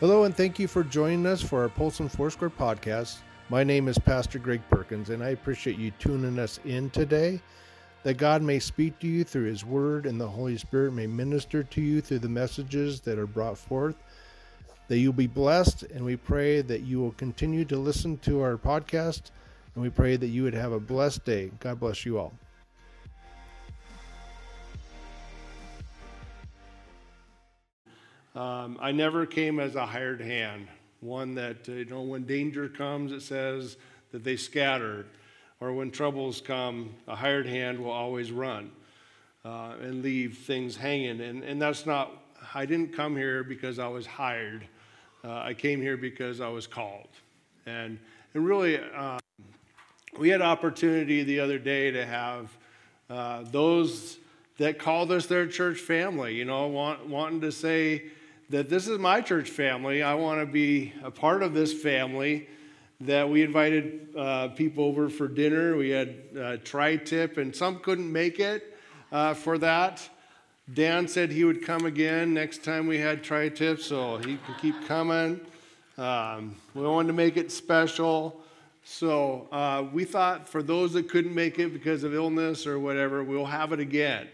Hello, and thank you for joining us for our Polson Foursquare podcast. My name is Pastor Greg Perkins, and I appreciate you tuning us in today. That God may speak to you through His Word, and the Holy Spirit may minister to you through the messages that are brought forth. That you'll be blessed, and we pray that you will continue to listen to our podcast, and we pray that you would have a blessed day. God bless you all. Um, I never came as a hired hand, one that, uh, you know, when danger comes, it says that they scattered, or when troubles come, a hired hand will always run uh, and leave things hanging. And, and that's not, I didn't come here because I was hired. Uh, I came here because I was called. And, and really, uh, we had opportunity the other day to have uh, those that called us their church family, you know, want, wanting to say, that this is my church family. I want to be a part of this family. That we invited uh, people over for dinner. We had uh, tri tip, and some couldn't make it uh, for that. Dan said he would come again next time we had tri tip, so he can keep coming. Um, we wanted to make it special. So uh, we thought for those that couldn't make it because of illness or whatever, we'll have it again.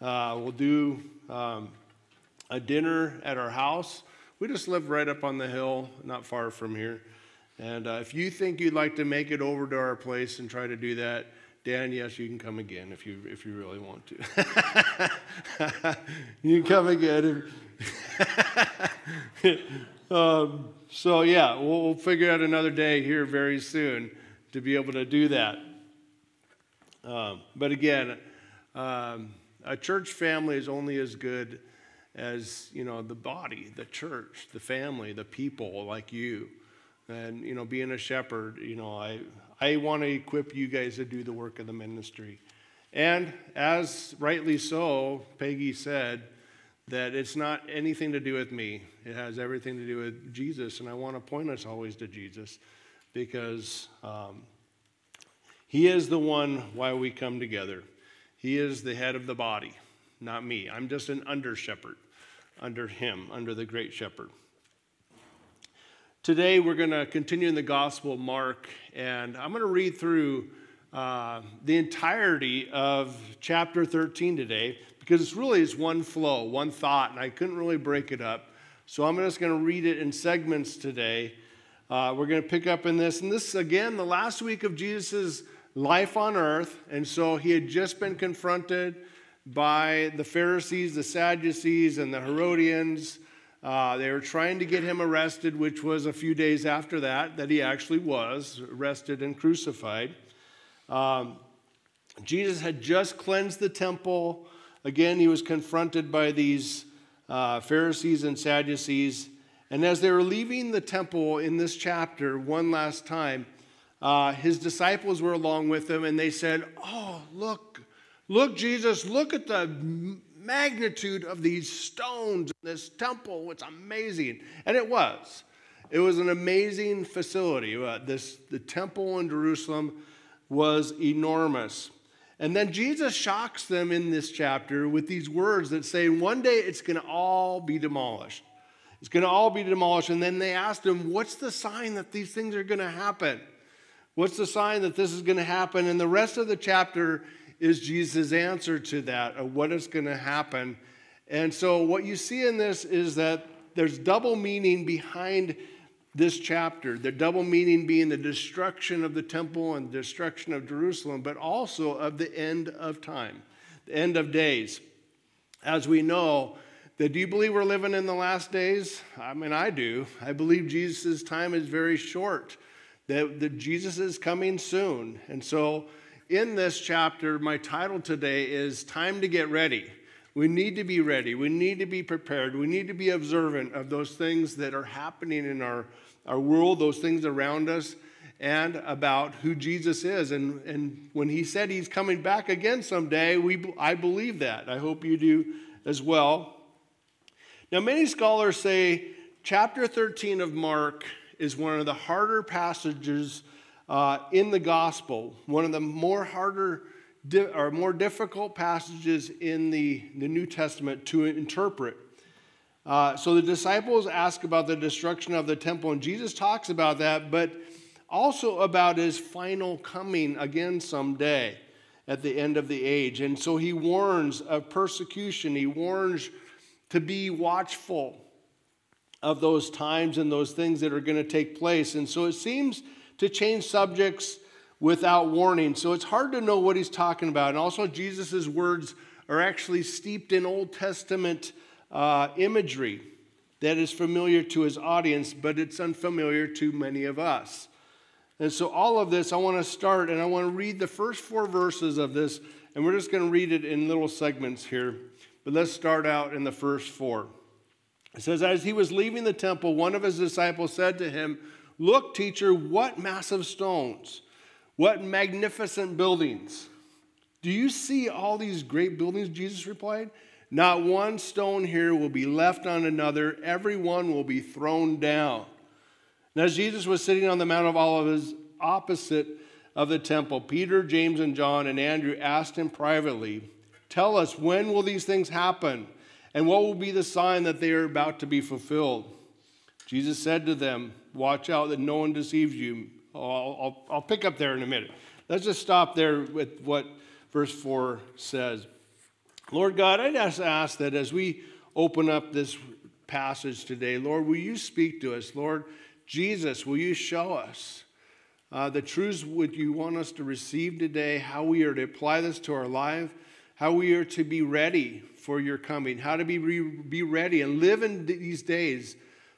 Uh, we'll do. Um, a dinner at our house. We just live right up on the hill, not far from here. And uh, if you think you'd like to make it over to our place and try to do that, Dan, yes, you can come again if you if you really want to. you can come again. um, so yeah, we'll, we'll, figure out another day here very soon to be able to do that. Um, but again, um, a church family is only as good as you know the body the church the family the people like you. And you know being a shepherd you know i i want to equip you guys to do the work of the ministry. And as rightly so peggy said that it's not anything to do with me. It has everything to do with jesus. And i want to point us always to jesus because um, he is the one why we come together. He is the head of the body not me. I'm just an under shepherd under him, under the great shepherd. Today, we're going to continue in the Gospel of Mark, and I'm going to read through uh, the entirety of chapter 13 today because it's really is one flow, one thought, and I couldn't really break it up. So I'm just going to read it in segments today. Uh, we're going to pick up in this, and this again, the last week of Jesus' life on earth, and so he had just been confronted by the Pharisees, the Sadducees, and the Herodians. Uh, they were trying to get him arrested, which was a few days after that, that he actually was arrested and crucified. Um, Jesus had just cleansed the temple. Again, he was confronted by these uh, Pharisees and Sadducees. And as they were leaving the temple in this chapter one last time, uh, his disciples were along with him, and they said, Oh, look, Look, Jesus, look at the magnitude of these stones in this temple. It's amazing. And it was. It was an amazing facility. Uh, this, the temple in Jerusalem was enormous. And then Jesus shocks them in this chapter with these words that say, one day it's going to all be demolished. It's going to all be demolished. And then they asked him, What's the sign that these things are going to happen? What's the sign that this is going to happen? And the rest of the chapter is Jesus' answer to that, of what is going to happen. And so, what you see in this is that there's double meaning behind this chapter. The double meaning being the destruction of the temple and destruction of Jerusalem, but also of the end of time, the end of days. As we know, that do you believe we're living in the last days? I mean, I do. I believe Jesus' time is very short, that, that Jesus is coming soon. And so, in this chapter, my title today is Time to Get Ready. We need to be ready. We need to be prepared. We need to be observant of those things that are happening in our, our world, those things around us, and about who Jesus is. And, and when he said he's coming back again someday, we, I believe that. I hope you do as well. Now, many scholars say chapter 13 of Mark is one of the harder passages uh, in the gospel, one of the more harder di- or more difficult passages in the, the New Testament to interpret. Uh, so the disciples ask about the destruction of the temple, and Jesus talks about that, but also about his final coming again someday at the end of the age. And so he warns of persecution, he warns to be watchful of those times and those things that are going to take place. And so it seems to change subjects without warning. So it's hard to know what he's talking about. And also, Jesus' words are actually steeped in Old Testament uh, imagery that is familiar to his audience, but it's unfamiliar to many of us. And so, all of this, I want to start and I want to read the first four verses of this, and we're just going to read it in little segments here. But let's start out in the first four. It says, As he was leaving the temple, one of his disciples said to him, Look, teacher, what massive stones, what magnificent buildings. Do you see all these great buildings? Jesus replied. Not one stone here will be left on another, every one will be thrown down. Now, as Jesus was sitting on the Mount of Olives opposite of the temple, Peter, James, and John and Andrew asked him privately, Tell us, when will these things happen? And what will be the sign that they are about to be fulfilled? Jesus said to them, Watch out that no one deceives you. I'll, I'll, I'll pick up there in a minute. Let's just stop there with what verse 4 says. Lord God, I just ask that as we open up this passage today, Lord, will you speak to us? Lord Jesus, will you show us uh, the truths would you want us to receive today, how we are to apply this to our life, how we are to be ready for your coming, how to be, re- be ready and live in these days,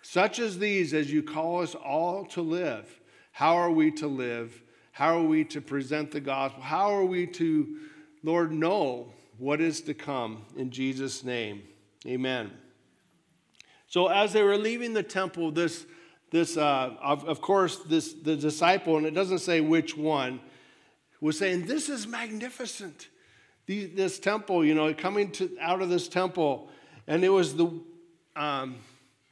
such as these, as you call us all to live. How are we to live? How are we to present the gospel? How are we to, Lord, know what is to come? In Jesus' name, amen. So, as they were leaving the temple, this, this uh, of, of course, this, the disciple, and it doesn't say which one, was saying, This is magnificent this temple, you know, coming to, out of this temple, and it was the um,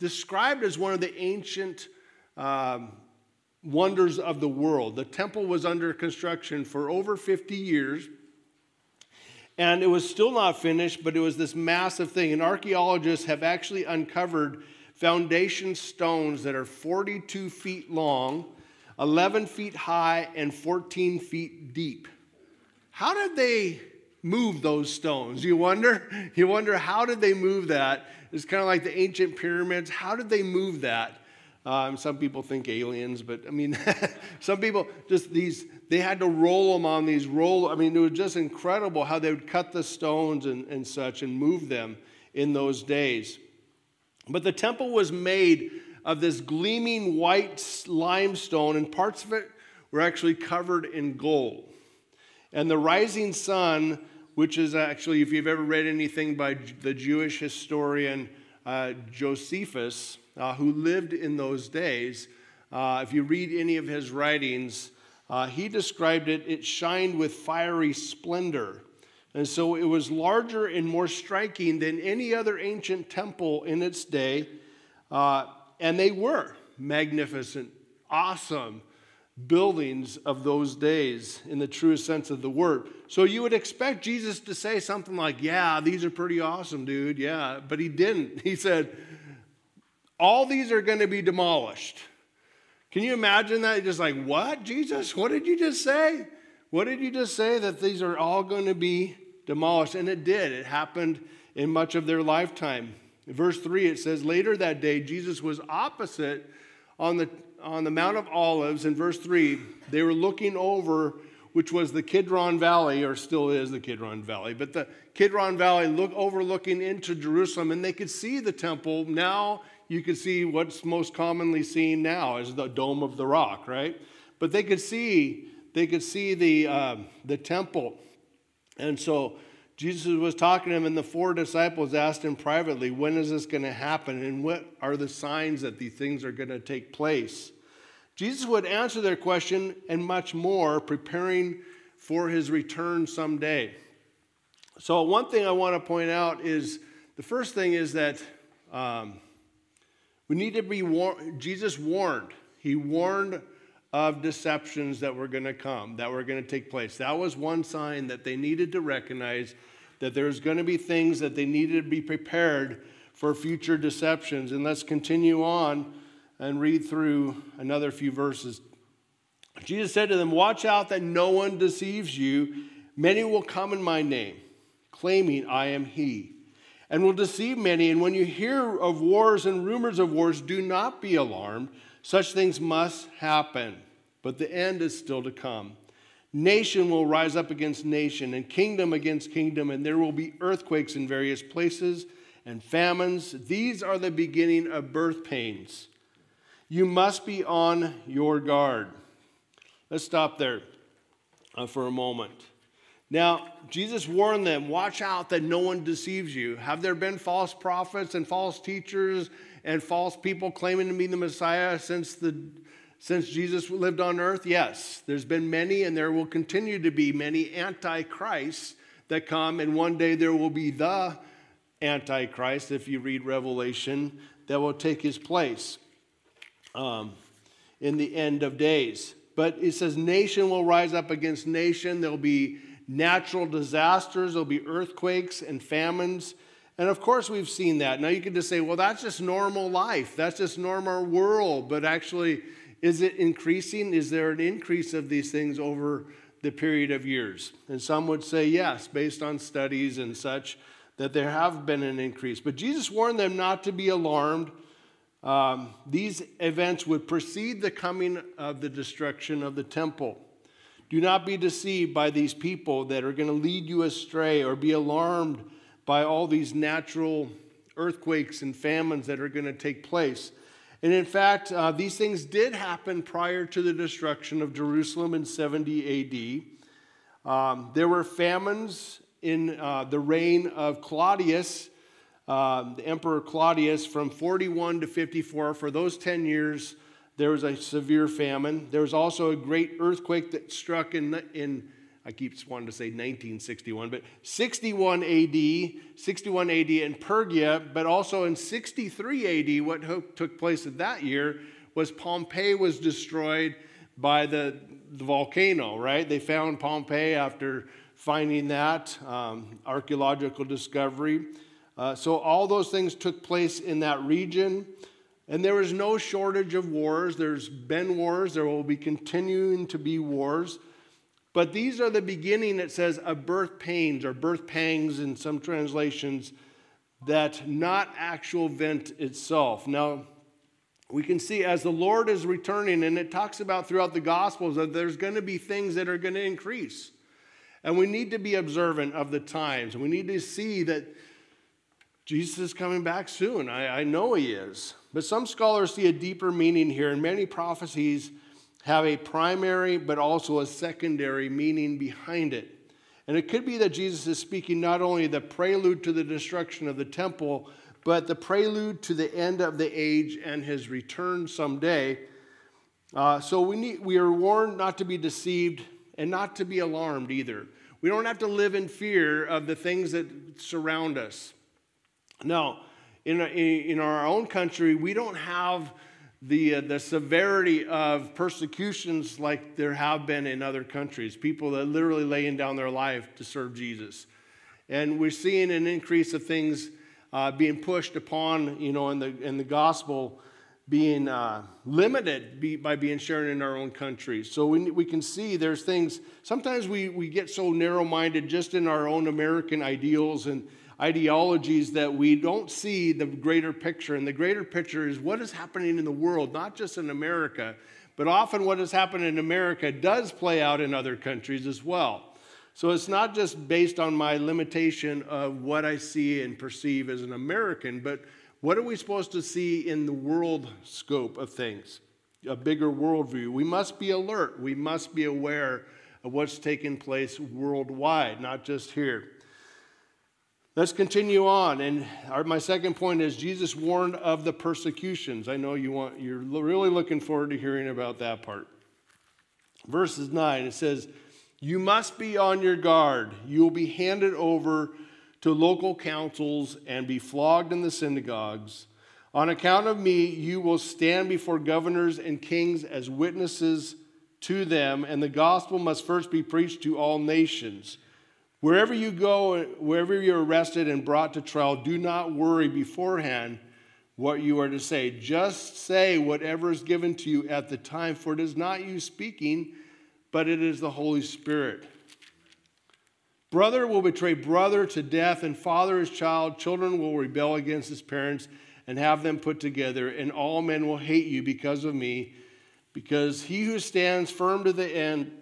described as one of the ancient um, wonders of the world. The temple was under construction for over 50 years, and it was still not finished, but it was this massive thing. And archaeologists have actually uncovered foundation stones that are 42 feet long, 11 feet high, and 14 feet deep. How did they move those stones. You wonder? You wonder how did they move that? It's kind of like the ancient pyramids. How did they move that? Um, some people think aliens, but I mean, some people just these, they had to roll them on these roll. I mean, it was just incredible how they would cut the stones and, and such and move them in those days. But the temple was made of this gleaming white limestone, and parts of it were actually covered in gold. And the rising sun which is actually, if you've ever read anything by the Jewish historian uh, Josephus, uh, who lived in those days, uh, if you read any of his writings, uh, he described it, it shined with fiery splendor. And so it was larger and more striking than any other ancient temple in its day. Uh, and they were magnificent, awesome, buildings of those days in the truest sense of the word. So you would expect Jesus to say something like, Yeah, these are pretty awesome, dude. Yeah. But he didn't. He said, All these are going to be demolished. Can you imagine that? Just like, What, Jesus? What did you just say? What did you just say? That these are all going to be demolished. And it did. It happened in much of their lifetime. Verse 3, it says, Later that day, Jesus was opposite on the on the Mount of Olives in verse 3, they were looking over, which was the Kidron Valley, or still is the Kidron Valley, but the Kidron Valley look overlooking into Jerusalem, and they could see the temple. Now you could see what's most commonly seen now is the Dome of the Rock, right? But they could see they could see the uh, the temple, and so Jesus was talking to him, and the four disciples asked him privately, When is this going to happen? And what are the signs that these things are going to take place? Jesus would answer their question and much more, preparing for his return someday. So, one thing I want to point out is the first thing is that um, we need to be warned. Jesus warned. He warned of deceptions that were going to come, that were going to take place. That was one sign that they needed to recognize that there's going to be things that they needed to be prepared for future deceptions. And let's continue on and read through another few verses. Jesus said to them, Watch out that no one deceives you. Many will come in my name, claiming I am he, and will deceive many. And when you hear of wars and rumors of wars, do not be alarmed. Such things must happen, but the end is still to come. Nation will rise up against nation, and kingdom against kingdom, and there will be earthquakes in various places and famines. These are the beginning of birth pains. You must be on your guard. Let's stop there uh, for a moment. Now, Jesus warned them watch out that no one deceives you. Have there been false prophets and false teachers and false people claiming to be the Messiah since, the, since Jesus lived on earth? Yes, there's been many, and there will continue to be many antichrists that come, and one day there will be the Antichrist, if you read Revelation, that will take his place um, in the end of days. But it says, nation will rise up against nation. There'll be natural disasters, there'll be earthquakes and famines. And of course, we've seen that. Now you can just say, well, that's just normal life, that's just normal world. But actually, is it increasing? Is there an increase of these things over the period of years? And some would say yes, based on studies and such, that there have been an increase. But Jesus warned them not to be alarmed. Um, these events would precede the coming of the destruction of the temple. Do not be deceived by these people that are going to lead you astray or be alarmed by all these natural earthquakes and famines that are going to take place. And in fact, uh, these things did happen prior to the destruction of Jerusalem in 70 AD. Um, there were famines in uh, the reign of Claudius, uh, the Emperor Claudius, from 41 to 54. For those 10 years, there was a severe famine. There was also a great earthquake that struck in, in I keep wanting to say 1961, but 61 AD, 61 AD in Pergia, but also in 63 AD, what took place at that year was Pompeii was destroyed by the, the volcano, right? They found Pompeii after finding that, um, archaeological discovery. Uh, so all those things took place in that region. And there was no shortage of wars. There's been wars. There will be continuing to be wars. But these are the beginning, it says, of birth pains or birth pangs in some translations, that not actual event itself. Now, we can see as the Lord is returning, and it talks about throughout the Gospels that there's going to be things that are going to increase. And we need to be observant of the times. We need to see that Jesus is coming back soon. I, I know he is. But some scholars see a deeper meaning here, and many prophecies have a primary but also a secondary meaning behind it. And it could be that Jesus is speaking not only the prelude to the destruction of the temple, but the prelude to the end of the age and his return someday. Uh, so we, need, we are warned not to be deceived and not to be alarmed either. We don't have to live in fear of the things that surround us. Now, in, in our own country, we don't have the, uh, the severity of persecutions like there have been in other countries, people that literally laying down their life to serve Jesus. And we're seeing an increase of things uh, being pushed upon, you know, in the, in the gospel being uh, limited be, by being shared in our own country. So we, we can see there's things, sometimes we, we get so narrow minded just in our own American ideals and ideologies that we don't see the greater picture. And the greater picture is what is happening in the world, not just in America, but often what has happened in America does play out in other countries as well. So it's not just based on my limitation of what I see and perceive as an American, but what are we supposed to see in the world scope of things? A bigger worldview. We must be alert. We must be aware of what's taking place worldwide, not just here. Let's continue on. And our, my second point is Jesus warned of the persecutions. I know you want, you're really looking forward to hearing about that part. Verses 9, it says, You must be on your guard. You will be handed over to local councils and be flogged in the synagogues. On account of me, you will stand before governors and kings as witnesses to them, and the gospel must first be preached to all nations. Wherever you go, wherever you're arrested and brought to trial, do not worry beforehand what you are to say. Just say whatever is given to you at the time, for it is not you speaking, but it is the Holy Spirit. Brother will betray brother to death, and father his child. Children will rebel against his parents and have them put together, and all men will hate you because of me, because he who stands firm to the end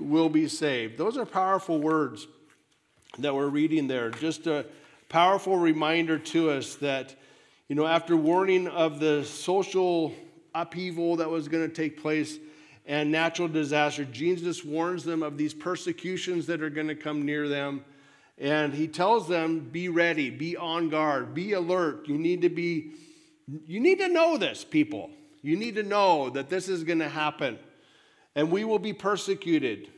will be saved. Those are powerful words that we're reading there. Just a powerful reminder to us that, you know, after warning of the social upheaval that was going to take place and natural disaster, Jesus warns them of these persecutions that are going to come near them. And he tells them, be ready, be on guard, be alert. You need to be, you need to know this, people. You need to know that this is going to happen. And we will be persecuted.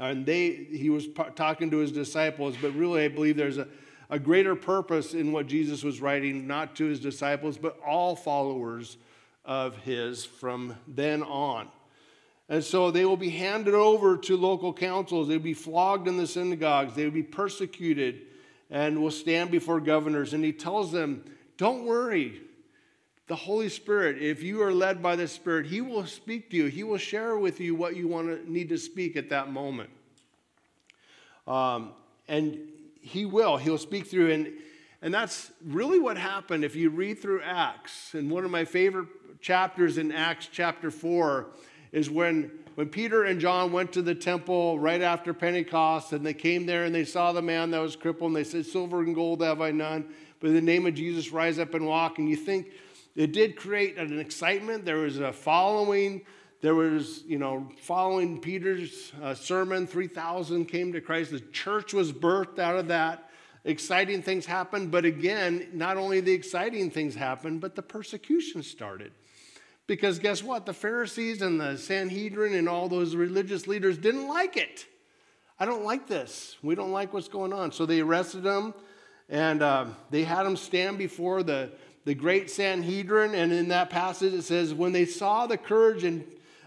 And they, he was talking to his disciples, but really, I believe there's a, a greater purpose in what Jesus was writing, not to his disciples, but all followers of his from then on. And so they will be handed over to local councils. They'll be flogged in the synagogues. They will be persecuted and will stand before governors. And he tells them, Don't worry. The Holy Spirit, if you are led by the Spirit, He will speak to you. He will share with you what you want to need to speak at that moment. Um, and He will. He'll speak through. And, and that's really what happened if you read through Acts. And one of my favorite chapters in Acts chapter 4 is when, when Peter and John went to the temple right after Pentecost and they came there and they saw the man that was crippled and they said, Silver and gold have I none, but in the name of Jesus, rise up and walk. And you think, it did create an excitement. There was a following. There was, you know, following Peter's uh, sermon, 3,000 came to Christ. The church was birthed out of that. Exciting things happened. But again, not only the exciting things happened, but the persecution started. Because guess what? The Pharisees and the Sanhedrin and all those religious leaders didn't like it. I don't like this. We don't like what's going on. So they arrested him and uh, they had him stand before the the great Sanhedrin, and in that passage it says, when they saw the courage in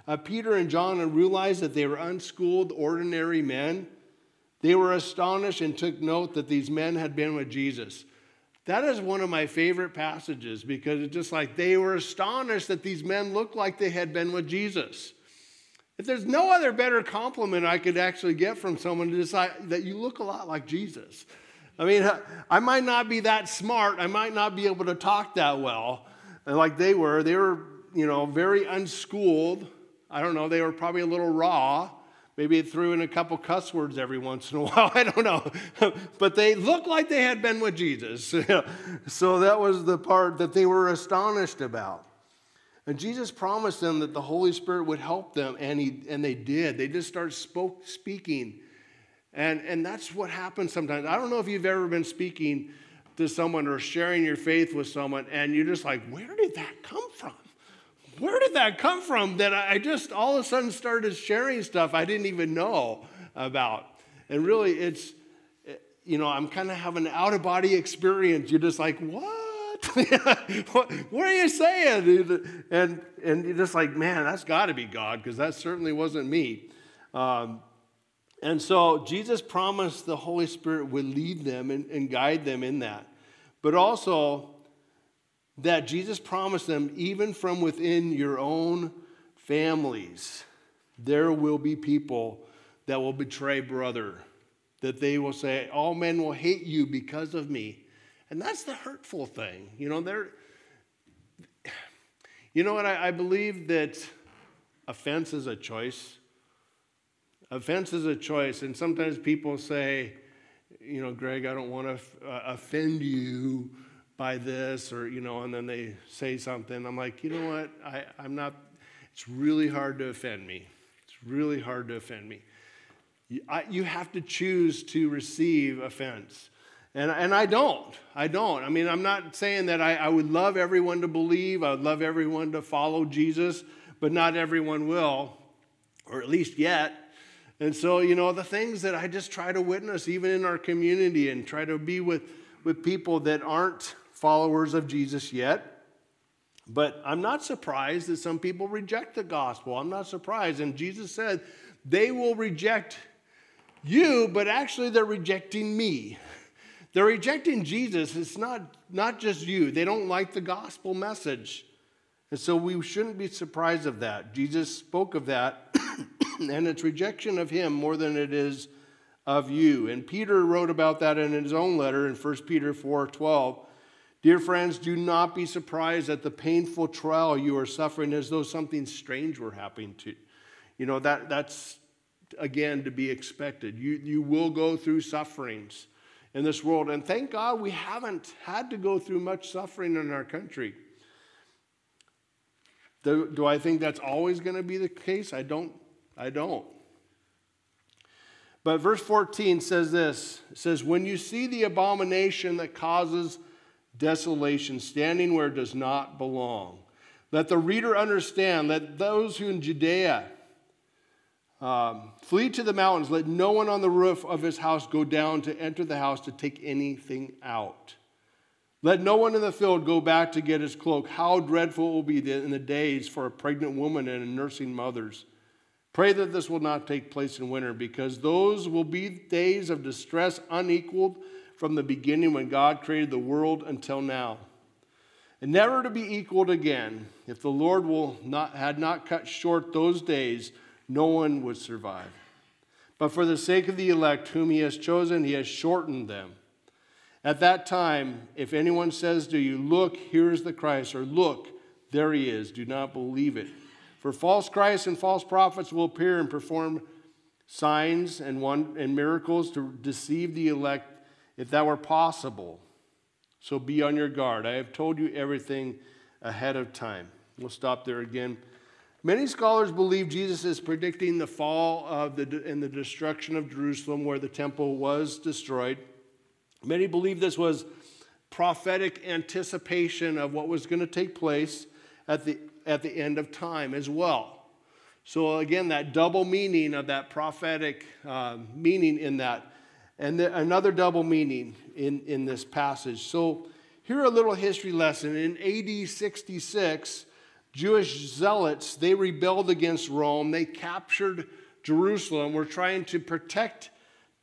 uh, Peter and John and realized that they were unschooled, ordinary men, they were astonished and took note that these men had been with Jesus. That is one of my favorite passages because it's just like they were astonished that these men looked like they had been with Jesus. If there's no other better compliment I could actually get from someone to decide that you look a lot like Jesus. I mean, I might not be that smart. I might not be able to talk that well like they were. They were, you know, very unschooled. I don't know. They were probably a little raw. Maybe it threw in a couple cuss words every once in a while. I don't know. but they looked like they had been with Jesus. so that was the part that they were astonished about. And Jesus promised them that the Holy Spirit would help them, and, he, and they did. They just started spoke, speaking and, and that's what happens sometimes. I don't know if you've ever been speaking to someone or sharing your faith with someone, and you're just like, where did that come from? Where did that come from that I just all of a sudden started sharing stuff I didn't even know about? And really, it's, you know, I'm kind of having an out of body experience. You're just like, what? what, what are you saying? And, and you're just like, man, that's got to be God because that certainly wasn't me. Um, and so Jesus promised the Holy Spirit would lead them and, and guide them in that. But also that Jesus promised them, even from within your own families, there will be people that will betray brother, that they will say, All men will hate you because of me. And that's the hurtful thing. You know, there. You know what? I, I believe that offense is a choice. Offense is a choice, and sometimes people say, you know, Greg, I don't want to uh, offend you by this, or, you know, and then they say something. I'm like, you know what? I, I'm not, it's really hard to offend me. It's really hard to offend me. You, I, you have to choose to receive offense. And, and I don't. I don't. I mean, I'm not saying that I, I would love everyone to believe, I would love everyone to follow Jesus, but not everyone will, or at least yet. And so, you know, the things that I just try to witness, even in our community, and try to be with, with people that aren't followers of Jesus yet. But I'm not surprised that some people reject the gospel. I'm not surprised. And Jesus said, they will reject you, but actually they're rejecting me. They're rejecting Jesus. It's not, not just you. They don't like the gospel message. And so we shouldn't be surprised of that. Jesus spoke of that, and it's rejection of him more than it is of you. And Peter wrote about that in his own letter in 1 Peter 4 12. Dear friends, do not be surprised at the painful trial you are suffering as though something strange were happening to you. You know, that, that's again to be expected. You, you will go through sufferings in this world. And thank God we haven't had to go through much suffering in our country. Do, do I think that's always going to be the case? I don't. I don't. But verse 14 says this it says, When you see the abomination that causes desolation standing where it does not belong, let the reader understand that those who in Judea um, flee to the mountains, let no one on the roof of his house go down to enter the house to take anything out. Let no one in the field go back to get his cloak. How dreadful it will be in the days for a pregnant woman and nursing mothers. Pray that this will not take place in winter, because those will be days of distress unequaled from the beginning when God created the world until now. And never to be equaled again. If the Lord will not, had not cut short those days, no one would survive. But for the sake of the elect whom he has chosen, he has shortened them. At that time, if anyone says to you, Look, here is the Christ, or Look, there he is, do not believe it. For false Christs and false prophets will appear and perform signs and, one, and miracles to deceive the elect if that were possible. So be on your guard. I have told you everything ahead of time. We'll stop there again. Many scholars believe Jesus is predicting the fall of the, and the destruction of Jerusalem, where the temple was destroyed. Many believe this was prophetic anticipation of what was going to take place at the at the end of time as well. So, again, that double meaning of that prophetic uh, meaning in that, and the, another double meaning in, in this passage. So, here a little history lesson. In AD 66, Jewish zealots, they rebelled against Rome. They captured Jerusalem. Were trying to protect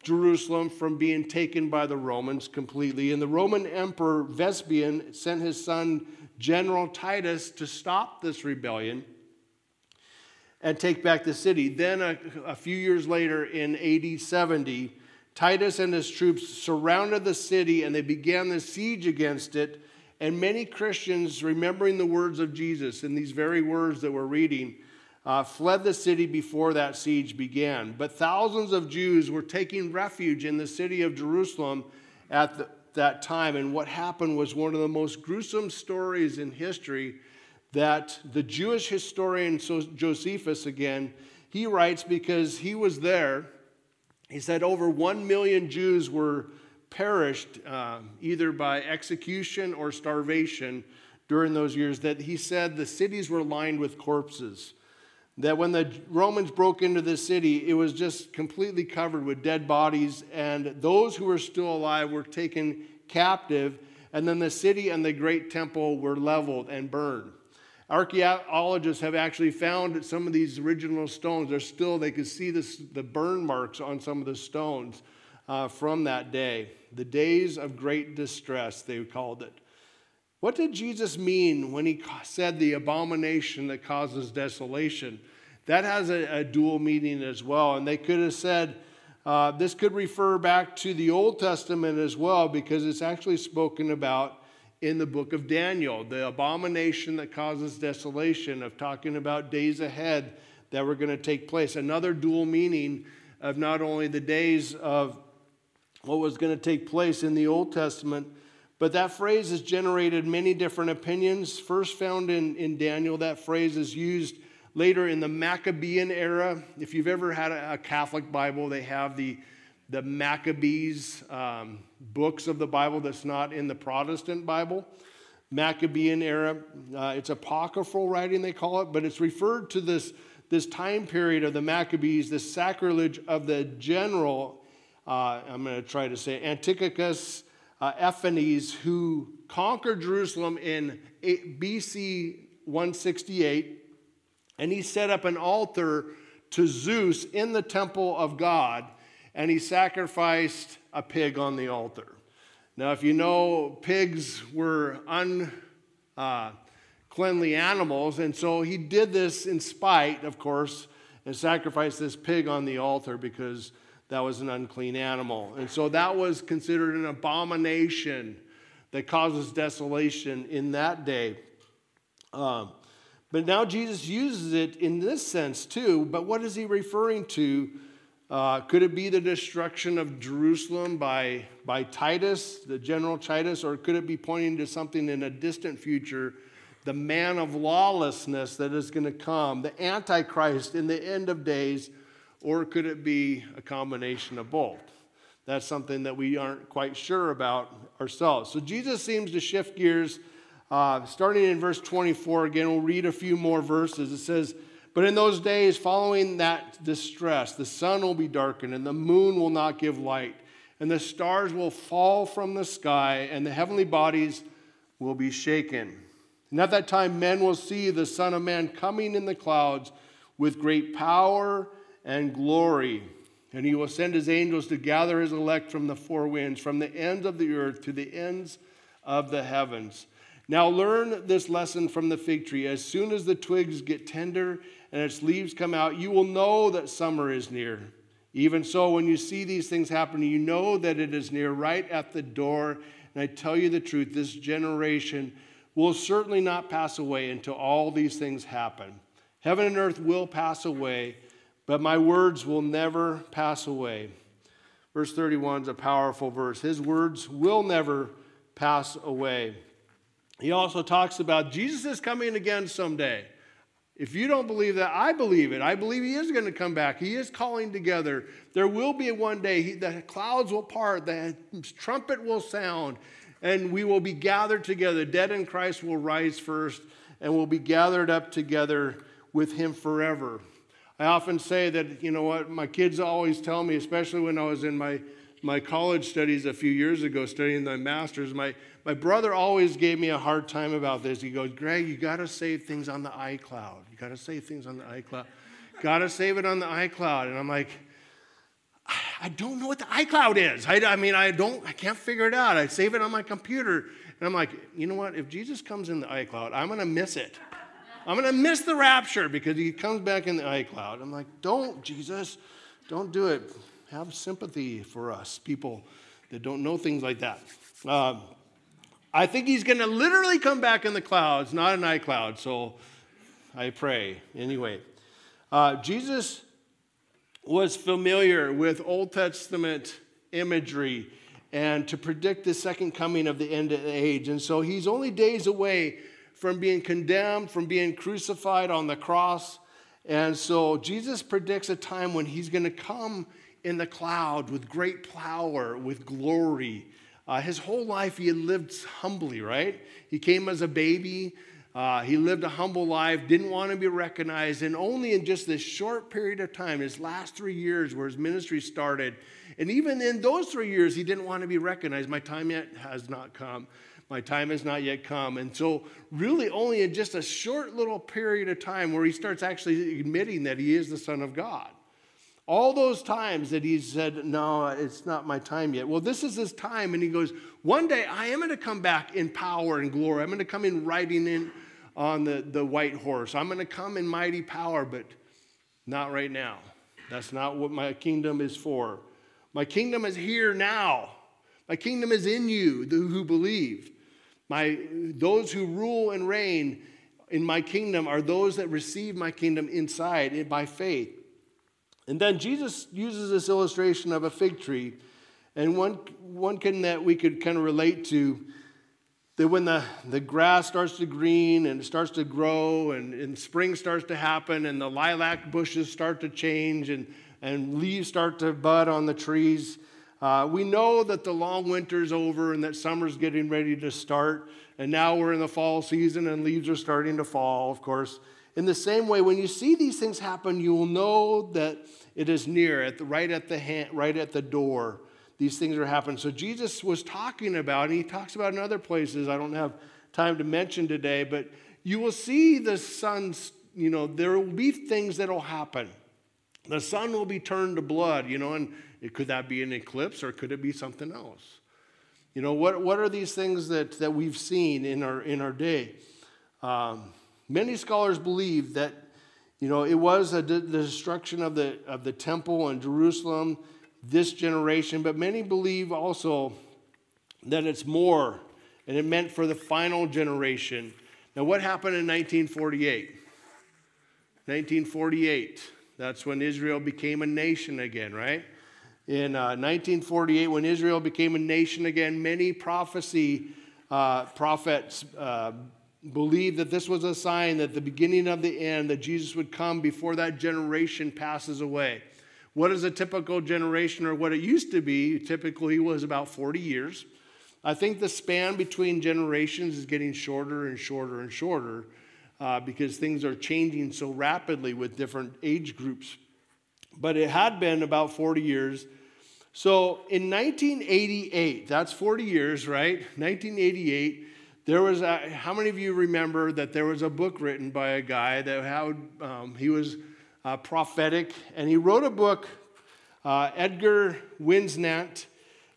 Jerusalem from being taken by the Romans completely. And the Roman Emperor Vespasian sent his son General Titus to stop this rebellion and take back the city. Then, a, a, few years later, in AD 70, Titus and his troops surrounded the city and they began the siege against it. And many Christians, remembering the words of Jesus and these very words that we're reading, uh, fled the city before that siege began. But thousands of Jews were taking refuge in the city of Jerusalem at the, that time. And what happened was one of the most gruesome stories in history that the Jewish historian Josephus, again, he writes because he was there. He said over one million Jews were perished uh, either by execution or starvation during those years. That he said the cities were lined with corpses that when the Romans broke into the city, it was just completely covered with dead bodies, and those who were still alive were taken captive, and then the city and the great temple were leveled and burned. Archaeologists have actually found some of these original stones. They're still, they could see this, the burn marks on some of the stones uh, from that day. The days of great distress, they called it. What did Jesus mean when he said the abomination that causes desolation? That has a, a dual meaning as well. And they could have said, uh, this could refer back to the Old Testament as well, because it's actually spoken about in the book of Daniel. The abomination that causes desolation, of talking about days ahead that were going to take place. Another dual meaning of not only the days of what was going to take place in the Old Testament, but that phrase has generated many different opinions. First found in, in Daniel, that phrase is used later in the Maccabean era. If you've ever had a, Catholic Bible, they have the, the Maccabees um, books of the Bible that's not in the Protestant Bible. Maccabean era. Uh, it's apocryphal writing, they call it, but it's referred to this, this time period of the Maccabees, this sacrilege of the general, uh, I'm going to try to say, Antiochus uh, Epiphanes, who conquered Jerusalem in BC 168, and he set up an altar to Zeus in the temple of God. and he sacrificed a pig on the altar. Now, if you know, pigs were uncleanly uh, animals, and so he did this in spite, of course, and sacrificed this pig on the altar because that was an unclean animal. And so that was considered an abomination that causes desolation in that day. Um, but now Jesus uses it in this sense too. But what is he referring to? Uh, could it be the destruction of Jerusalem by, by Titus, the general Titus, or could it be pointing to something in a distant future, the man of lawlessness that is going to come, the Antichrist in the end of days, or could it be a combination of both? That's something that we aren't quite sure about ourselves. So Jesus seems to shift gears uh, starting in verse 24, again, we'll read a few more verses. It says, But in those days following that distress, the sun will be darkened, and the moon will not give light, and the stars will fall from the sky, and the heavenly bodies will be shaken. And at that time, men will see the Son of Man coming in the clouds with great power and glory. And he will send his angels to gather his elect from the four winds, from the ends of the earth to the ends of the heavens. Now learn this lesson from the fig tree. As soon as the twigs get tender and its leaves come out, you will know that summer is near. Even so, when you see these things happening, you know that it is near, right at the door. And I tell you the truth, this generation will certainly not pass away until all these things happen. Heaven and earth will pass away, but my words will never pass away. Verse 31 is a powerful verse. His words will never pass away he also talks about Jesus is coming again someday. If you don't believe that, I believe it. I believe he is going to come back. He is calling together. There will be one day, he, the clouds will part, the trumpet will sound, and we will be gathered together. Dead in Christ will rise first, and we'll be gathered up together with him forever. I often say that, you know what, my kids always tell me, especially when I was in my, my college studies a few years ago, studying the master's, my, my brother always gave me a hard time about this. He goes, Greg, you got to save things on the iCloud. You got to save things on the iCloud. got to save it on the iCloud. And I'm like, I don't know what the iCloud is. I, I, mean, I don't, I can't figure it out. I save it on my computer. And I'm like, you know what? If Jesus comes in the iCloud, I'm going to miss it. I'm going to miss the rapture because he comes back in the iCloud. I'm like, don't, Jesus, don't do it. Have sympathy for us, people that don't know things like that. Um, I think he's going to literally come back in the clouds, not an iCloud. So I pray. Anyway, uh, Jesus was familiar with Old Testament imagery and to predict the second coming of the end of the age. And so he's only days away from being condemned, from being crucified on the cross. And so Jesus predicts a time when he's going to come in the cloud with great power, with glory. Uh, his whole life, he had lived humbly, right? He came as a baby. Uh, he lived a humble life, didn't want to be recognized. And only in just this short period of time, his last three years where his ministry started, and even in those three years, he didn't want to be recognized. My time yet has not come. My time has not yet come. And so, really, only in just a short little period of time where he starts actually admitting that he is the Son of God. All those times that he said, No, it's not my time yet. Well, this is his time. And he goes, One day I am going to come back in power and glory. I'm going to come in riding in on the, the white horse. I'm going to come in mighty power, but not right now. That's not what my kingdom is for. My kingdom is here now. My kingdom is in you, who believe. My, those who rule and reign in my kingdom are those that receive my kingdom inside by faith. And then Jesus uses this illustration of a fig tree, and one, one can that we could kind of relate to that when the, the grass starts to green and it starts to grow and, and spring starts to happen and the lilac bushes start to change and, and leaves start to bud on the trees, uh, we know that the long winter's over and that summer's getting ready to start. And now we're in the fall season and leaves are starting to fall, of course. In the same way, when you see these things happen, you will know that it is near, at the, right, at the hand, right at the door. These things are happening. So Jesus was talking about, and he talks about in other places, I don't have time to mention today, but you will see the sun's, you know, there will be things that will happen. The sun will be turned to blood, you know, and it, could that be an eclipse or could it be something else? You know, what, what are these things that, that we've seen in our, in our day? Um, many scholars believe that, you know, it was a, the destruction of the, of the temple in Jerusalem this generation, but many believe also that it's more and it meant for the final generation. Now, what happened in 1948? 1948, that's when Israel became a nation again, right? In uh, 1948, when Israel became a nation again, many prophecy uh, prophets uh, believed that this was a sign that the beginning of the end, that Jesus would come before that generation passes away. What is a typical generation, or what it used to be, typically was about 40 years. I think the span between generations is getting shorter and shorter and shorter uh, because things are changing so rapidly with different age groups. But it had been about 40 years. So in 1988, that's 40 years, right? 1988, there was a, how many of you remember that there was a book written by a guy that had, um, he was uh, prophetic, and he wrote a book, uh, Edgar Whisenant.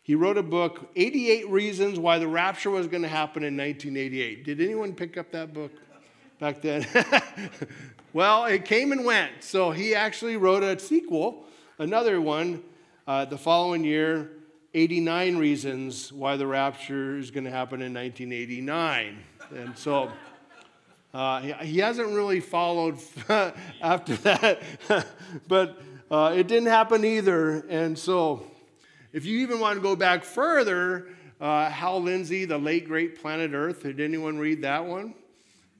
He wrote a book, 88 Reasons Why the Rapture Was Going to Happen in 1988. Did anyone pick up that book back then? well, it came and went. So he actually wrote a sequel, another one, uh, the following year, 89 Reasons Why the Rapture is Going to Happen in 1989. And so. Uh, he, hasn't really followed after that, but uh, it didn't happen either. And so if you even want to go back further, uh, Hal Lindsey, The Late Great Planet Earth, did anyone read that one?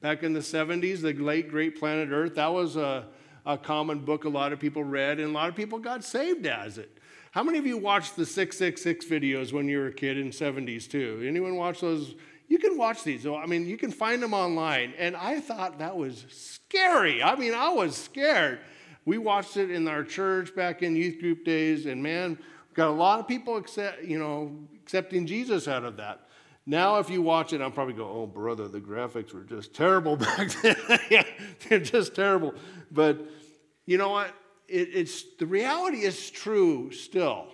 Back in the 70s, The Late Great Planet Earth, that was a, a common book a lot of people read, and a lot of people got saved as it. How many of you watched the 666 videos when you were a kid in 70s too? Anyone watch those? You can watch these. I mean, you can find them online. And I thought that was scary. I mean, I was scared. We watched it in our church back in youth group days, and man, Got a lot of people accept, you know, accepting Jesus out of that. Now, if you watch it, I'll probably go, oh, brother, the graphics were just terrible back then. yeah, they're just terrible. But you know what? It, it's, the reality is true still.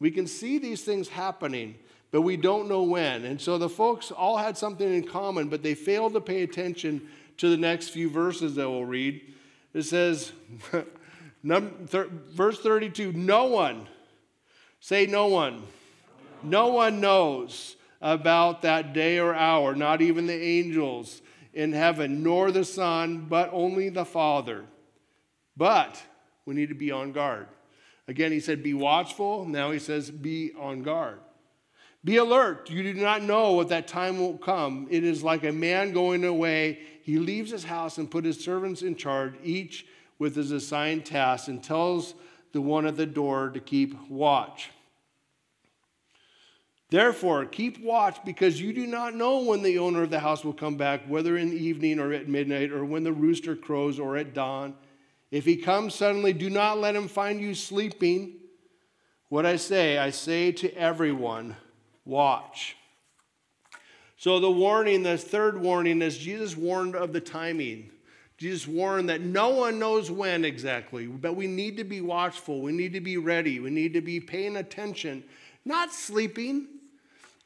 We can see these things happening, but we don't know when. And so the folks all had something in common, but they failed to pay attention to the next few verses that we'll read. It says, verse 32 No one Say, no one. No one knows about that day or hour, not even the angels in heaven, nor the Son, but only the Father. But we need to be on guard. Again, he said, Be watchful. Now he says, Be on guard. Be alert. You do not know what that time will come. It is like a man going away. He leaves his house and put his servants in charge, each with his assigned task, and tells the one at the door to keep watch. Therefore, keep watch because you do not know when the owner of the house will come back, whether in the evening or at midnight, or when the rooster crows or at dawn. If he comes suddenly, do not let him find you sleeping. What I say, I say to everyone watch. So, the warning, the third warning, is Jesus warned of the timing. Jesus warned that no one knows when exactly, but we need to be watchful. We need to be ready. We need to be paying attention, not sleeping.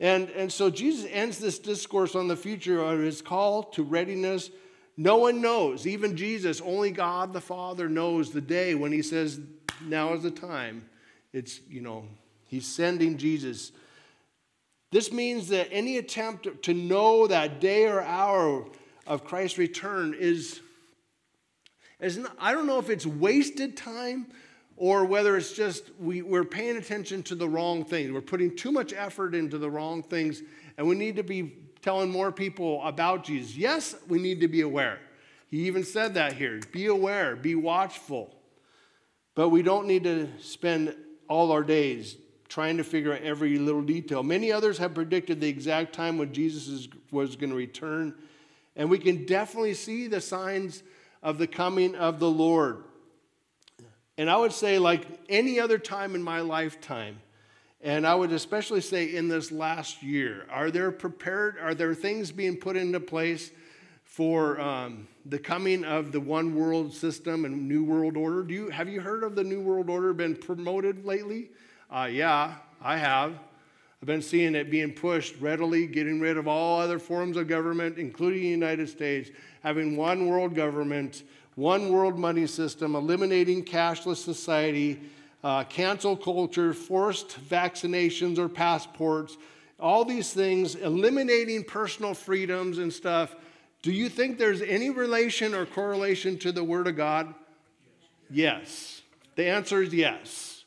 And, and so Jesus ends this discourse on the future of his call to readiness. No one knows, even Jesus, only God the Father knows the day when he says, Now is the time. It's, you know, he's sending Jesus. This means that any attempt to know that day or hour of Christ's return is is not, I don't know if it's wasted time or whether it's just we, we're paying attention to the wrong things. We're putting too much effort into the wrong things, and we need to be telling more people about Jesus. Yes, we need to be aware. He even said that here be aware, be watchful. But we don't need to spend all our days trying to figure out every little detail. Many others have predicted the exact time when Jesus was going to return, and we can definitely see the signs of the coming of the Lord. And I would say, like any other time in my lifetime, and I would especially say in this last year, are there prepared, are there things being put into place for um, the coming of the one world system and new world order. Do you have you heard of the new world order been promoted lately? Uh, yeah, I have. I've been seeing it being pushed readily, getting rid of all other forms of government, including the United States, having one world government, one world money system, eliminating cashless society, uh, cancel culture, forced vaccinations or passports, all these things, eliminating personal freedoms and stuff. Do you think there's any relation or correlation to the Word of God? Yes. The answer is yes.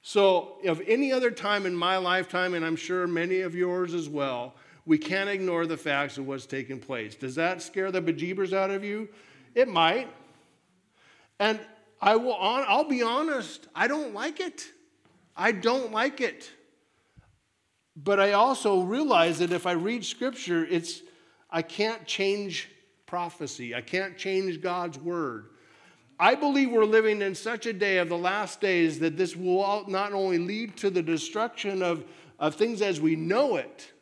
So, of any other time in my lifetime, and I'm sure many of yours as well, we can't ignore the facts of what's taking place. Does that scare the bejeebers out of you? It might. And I will I'll be honest, I don't like it. I don't like it. But I also realize that if I read scripture, it's I can't change prophecy. I can't change God's word. I believe we're living in such a day of the last days that this will not only lead to the destruction of, of things as we know it,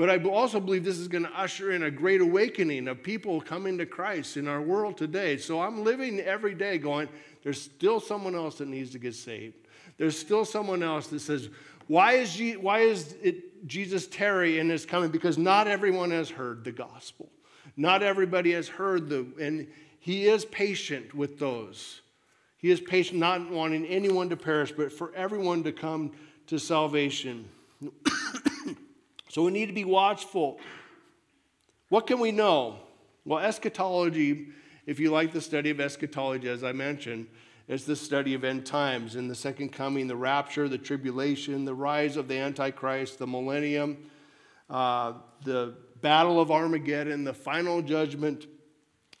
but I also believe this is going to usher in a great awakening of people coming to Christ in our world today. So I'm living every day going, there's still someone else that needs to get saved. There's still someone else that says, why is, Je- why is it Jesus tarry in his coming? Because not everyone has heard the gospel. Not everybody has heard the, and he is patient with those. He is patient, not wanting anyone to perish, but for everyone to come to salvation. So we need to be watchful. What can we know? Well, eschatology, if you like the study of eschatology, as I mentioned, is the study of end times and the second coming, the rapture, the tribulation, the rise of the Antichrist, the millennium, uh, the battle of Armageddon, the final judgment.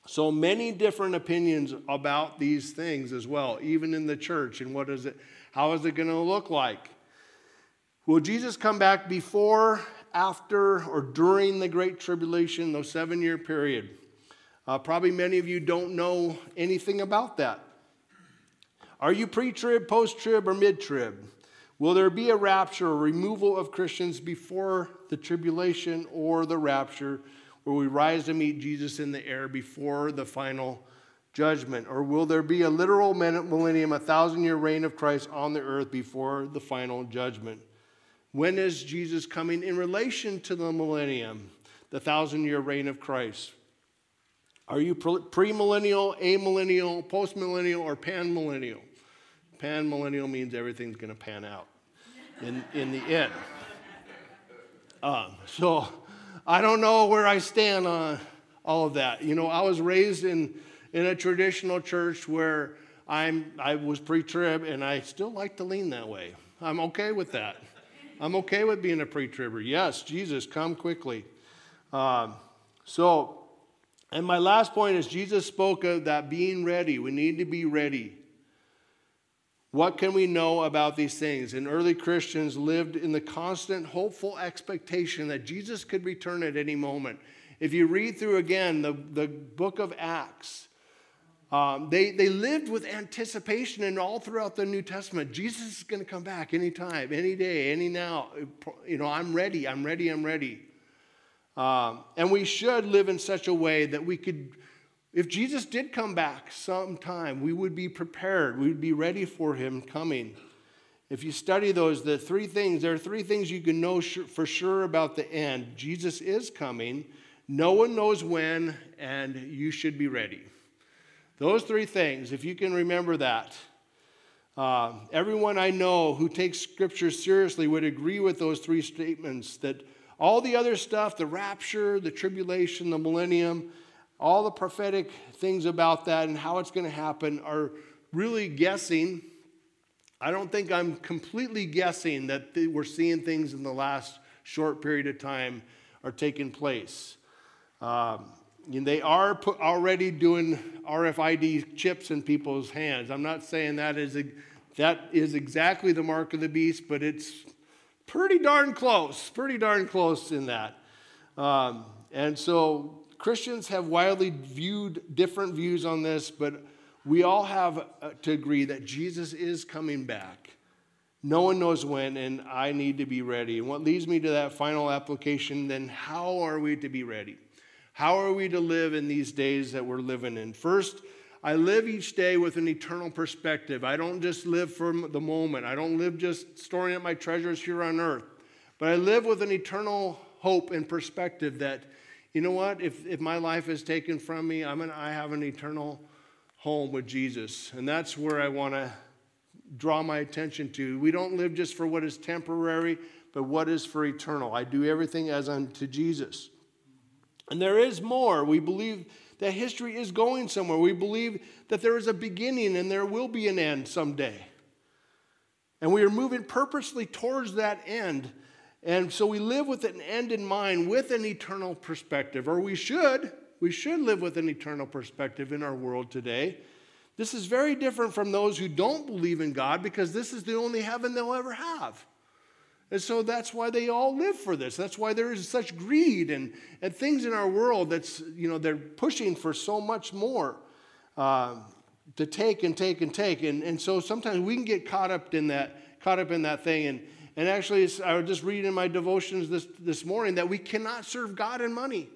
So many different opinions about these things as well, even in the church. And what is it? How is it going to look like? Will Jesus come back before after or during the Great Tribulation, those seven year period. Uh, probably many of you don't know anything about that. Are you pre trib, post trib, or mid trib? Will there be a rapture or removal of Christians before the tribulation or the rapture, where we rise to meet Jesus in the air before the final judgment? Or will there be a literal millennium, a thousand year reign of Christ on the earth before the final judgment? When is Jesus coming in relation to the millennium, the thousand year reign of Christ? Are you premillennial, amillennial, postmillennial, or panmillennial? Panmillennial means everything's going to pan out in, in the end. Um, so I don't know where I stand on all of that. You know, I was raised in, in a traditional church where I'm, I was pre trib, and I still like to lean that way. I'm okay with that. I'm okay with being a pre tribber. Yes, Jesus, come quickly. Um, so, and my last point is Jesus spoke of that being ready. We need to be ready. What can we know about these things? And early Christians lived in the constant hopeful expectation that Jesus could return at any moment. If you read through again the, the book of Acts, um, they, they lived with anticipation and all throughout the New Testament. Jesus is going to come back anytime, any day, any now. You know, I'm ready, I'm ready, I'm ready. Um, and we should live in such a way that we could, if Jesus did come back sometime, we would be prepared. We would be ready for him coming. If you study those, the three things, there are three things you can know for sure about the end. Jesus is coming, no one knows when, and you should be ready. Those three things, if you can remember that, uh, everyone I know who takes Scripture seriously would agree with those three statements that all the other stuff, the rapture, the tribulation, the millennium, all the prophetic things about that and how it's going to happen are really guessing. I don't think I'm completely guessing that we're seeing things in the last short period of time are taking place. Um, and they are already doing RFID chips in people's hands. I'm not saying that is, a, that is exactly the mark of the beast, but it's pretty darn close, pretty darn close in that. Um, and so Christians have widely viewed different views on this, but we all have uh, to agree that Jesus is coming back. No one knows when, and I need to be ready. And what leads me to that final application then, how are we to be ready? How are we to live in these days that we're living in? First, I live each day with an eternal perspective. I don't just live for the moment. I don't live just storing up my treasures here on earth. But I live with an eternal hope and perspective that, you know what, if, if my life is taken from me, I'm an, I have an eternal home with Jesus. And that's where I want to draw my attention to. We don't live just for what is temporary, but what is for eternal. I do everything as unto Jesus. And there is more. We believe that history is going somewhere. We believe that there is a beginning and there will be an end someday. And we are moving purposely towards that end. And so we live with an end in mind with an eternal perspective, or we should. We should live with an eternal perspective in our world today. This is very different from those who don't believe in God because this is the only heaven they'll ever have. And so that's why they all live for this. That's why there is such greed and, and things in our world that's, you know, they're pushing for so much more uh, to take and take and take. And, and so sometimes we can get caught up in that, caught up in that thing. And, and actually, I was just reading in my devotions this, this morning that we cannot serve God and money.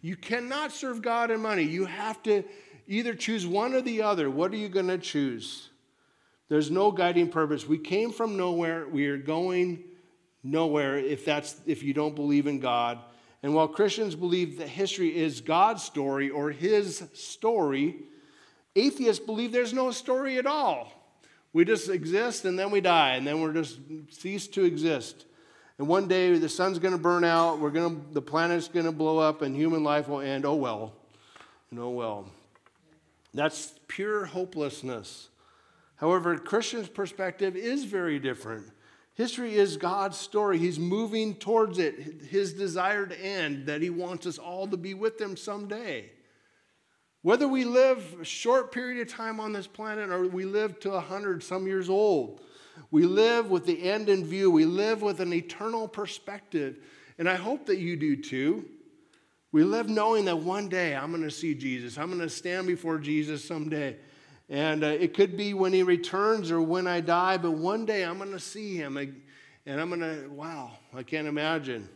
You cannot serve God and money. You have to either choose one or the other. What are you going to choose? There's no guiding purpose. We came from nowhere. We are going nowhere if that's if you don't believe in God. And while Christians believe that history is God's story or his story, atheists believe there's no story at all. We just exist and then we die and then we're just cease to exist. And one day the sun's going to burn out, we're going to the planet's going to blow up and human life will end. Oh well. And oh well. That's pure hopelessness. However, Christian's perspective is very different. History is God's story. He's moving towards it, his desired end, that he wants us all to be with him someday. Whether we live a short period of time on this planet or we live to 100 some years old, we live with the end in view. We live with an eternal perspective. And I hope that you do too. We live knowing that one day I'm going to see Jesus. I'm going to stand before Jesus someday. And uh, it could be when he returns or when I die, but one day I'm going to see him. And I'm going to, wow, I can't imagine.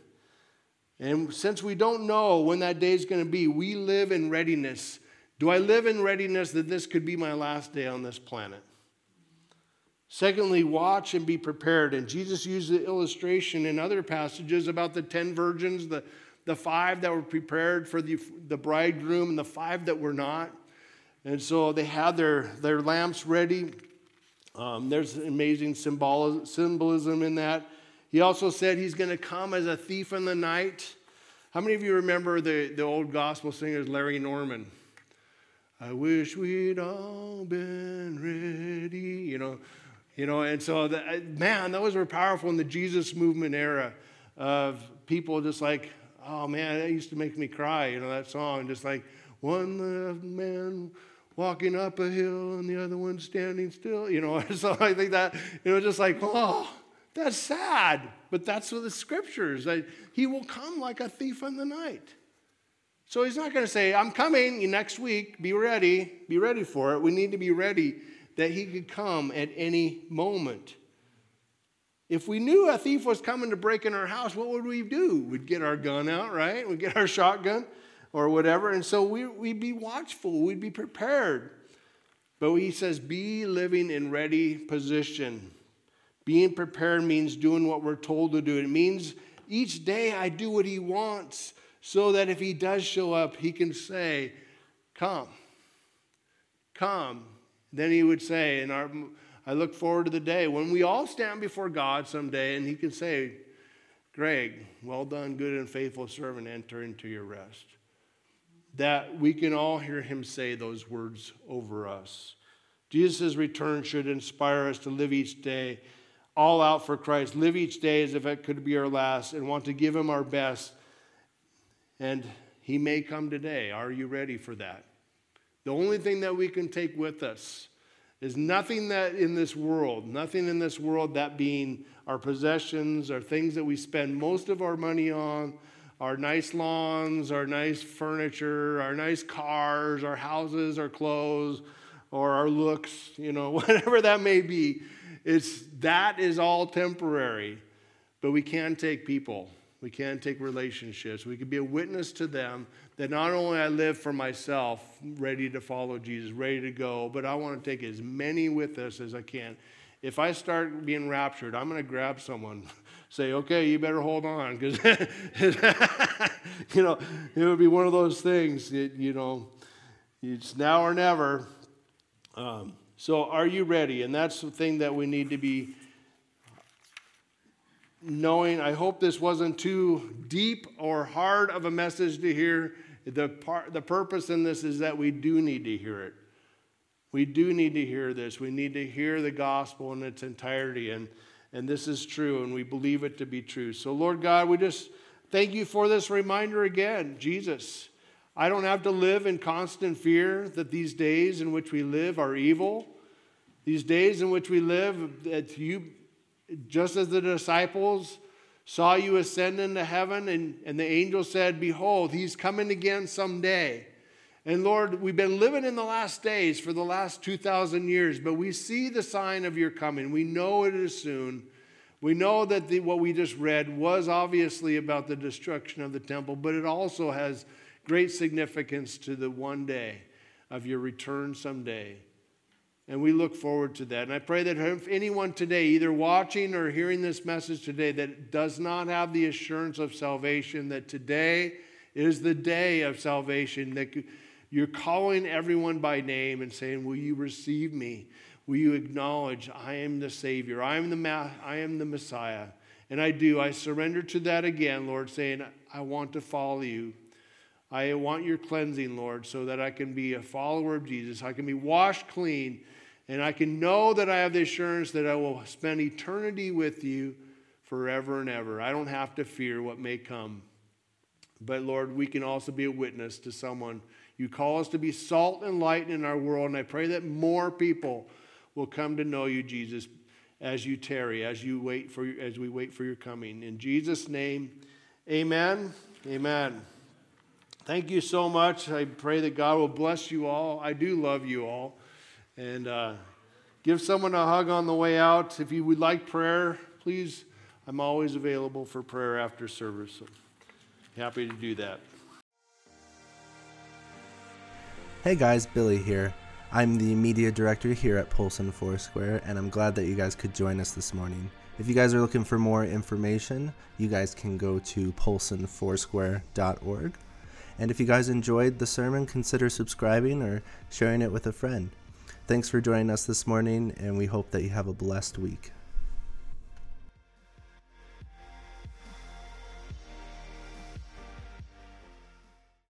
And since we don't know when that day is going to be, we live in readiness. Do I live in readiness that this could be my last day on this planet? Secondly, watch and be prepared. And Jesus used the illustration in other passages about the 10 virgins, the, the five that were prepared for the, the bridegroom, and the five that were not. And so they had their, their lamps ready. Um, there's amazing symbol, symbolism in that. He also said he's going to come as a thief in the night. How many of you remember the, the old gospel singers, Larry Norman? I wish we'd all been ready, you know. You know, and so, the, man, those were powerful in the Jesus movement era of people just like, oh man, that used to make me cry, you know, that song, just like, one man walking up a hill and the other one standing still. You know, so I think that, you know, just like, oh, that's sad. But that's what the scriptures. I, he will come like a thief in the night. So he's not going to say, I'm coming next week. Be ready. Be ready for it. We need to be ready that he could come at any moment. If we knew a thief was coming to break in our house, what would we do? We'd get our gun out, right? We'd get our shotgun or whatever. And so we, we'd be watchful, we'd be prepared. But he says, be living in ready position. Being prepared means doing what we're told to do. It means each day I do what he wants so that if he does show up, he can say, Come, come. Then he would say, and our, I look forward to the day when we all stand before God someday and he can say, Greg, well done, good and faithful servant, enter into your rest that we can all hear him say those words over us. Jesus' return should inspire us to live each day all out for Christ, live each day as if it could be our last, and want to give him our best. And he may come today. Are you ready for that? The only thing that we can take with us is nothing that in this world, nothing in this world, that being our possessions, our things that we spend most of our money on, our nice lawns, our nice furniture, our nice cars, our houses, our clothes, or our looks, you know, whatever that may be. It's that is all temporary. But we can take people. We can't take relationships. We can be a witness to them that not only I live for myself, ready to follow Jesus, ready to go, but I want to take as many with us as I can. If I start being raptured, I'm going to grab someone, say, okay, you better hold on, because, you know, it would be one of those things, that, you know, it's now or never. Um, so, are you ready? And that's the thing that we need to be knowing. I hope this wasn't too deep or hard of a message to hear. The, part, the purpose in this is that we do need to hear it. We do need to hear this. We need to hear the gospel in its entirety. And, and this is true, and we believe it to be true. So, Lord God, we just thank you for this reminder again. Jesus, I don't have to live in constant fear that these days in which we live are evil. These days in which we live, that you just as the disciples saw you ascend into heaven, and, and the angel said, Behold, he's coming again someday. And Lord, we've been living in the last days for the last 2,000 years, but we see the sign of your coming. We know it is soon. We know that the, what we just read was obviously about the destruction of the temple, but it also has great significance to the one day of your return someday. And we look forward to that. And I pray that if anyone today, either watching or hearing this message today, that does not have the assurance of salvation, that today is the day of salvation, that you're calling everyone by name and saying, Will you receive me? Will you acknowledge I am the Savior? I am the, Ma- I am the Messiah. And I do. I surrender to that again, Lord, saying, I want to follow you. I want your cleansing, Lord, so that I can be a follower of Jesus. I can be washed clean and I can know that I have the assurance that I will spend eternity with you forever and ever. I don't have to fear what may come. But Lord, we can also be a witness to someone. You call us to be salt and light in our world, and I pray that more people will come to know you, Jesus, as you tarry, as you wait for as we wait for your coming. In Jesus' name, amen. Amen. Thank you so much. I pray that God will bless you all. I do love you all. And uh, give someone a hug on the way out. If you would like prayer, please, I'm always available for prayer after service. So happy to do that. Hey guys, Billy here. I'm the media director here at Polson Foursquare, and I'm glad that you guys could join us this morning. If you guys are looking for more information, you guys can go to polsonfoursquare.org. And if you guys enjoyed the sermon, consider subscribing or sharing it with a friend. Thanks for joining us this morning, and we hope that you have a blessed week.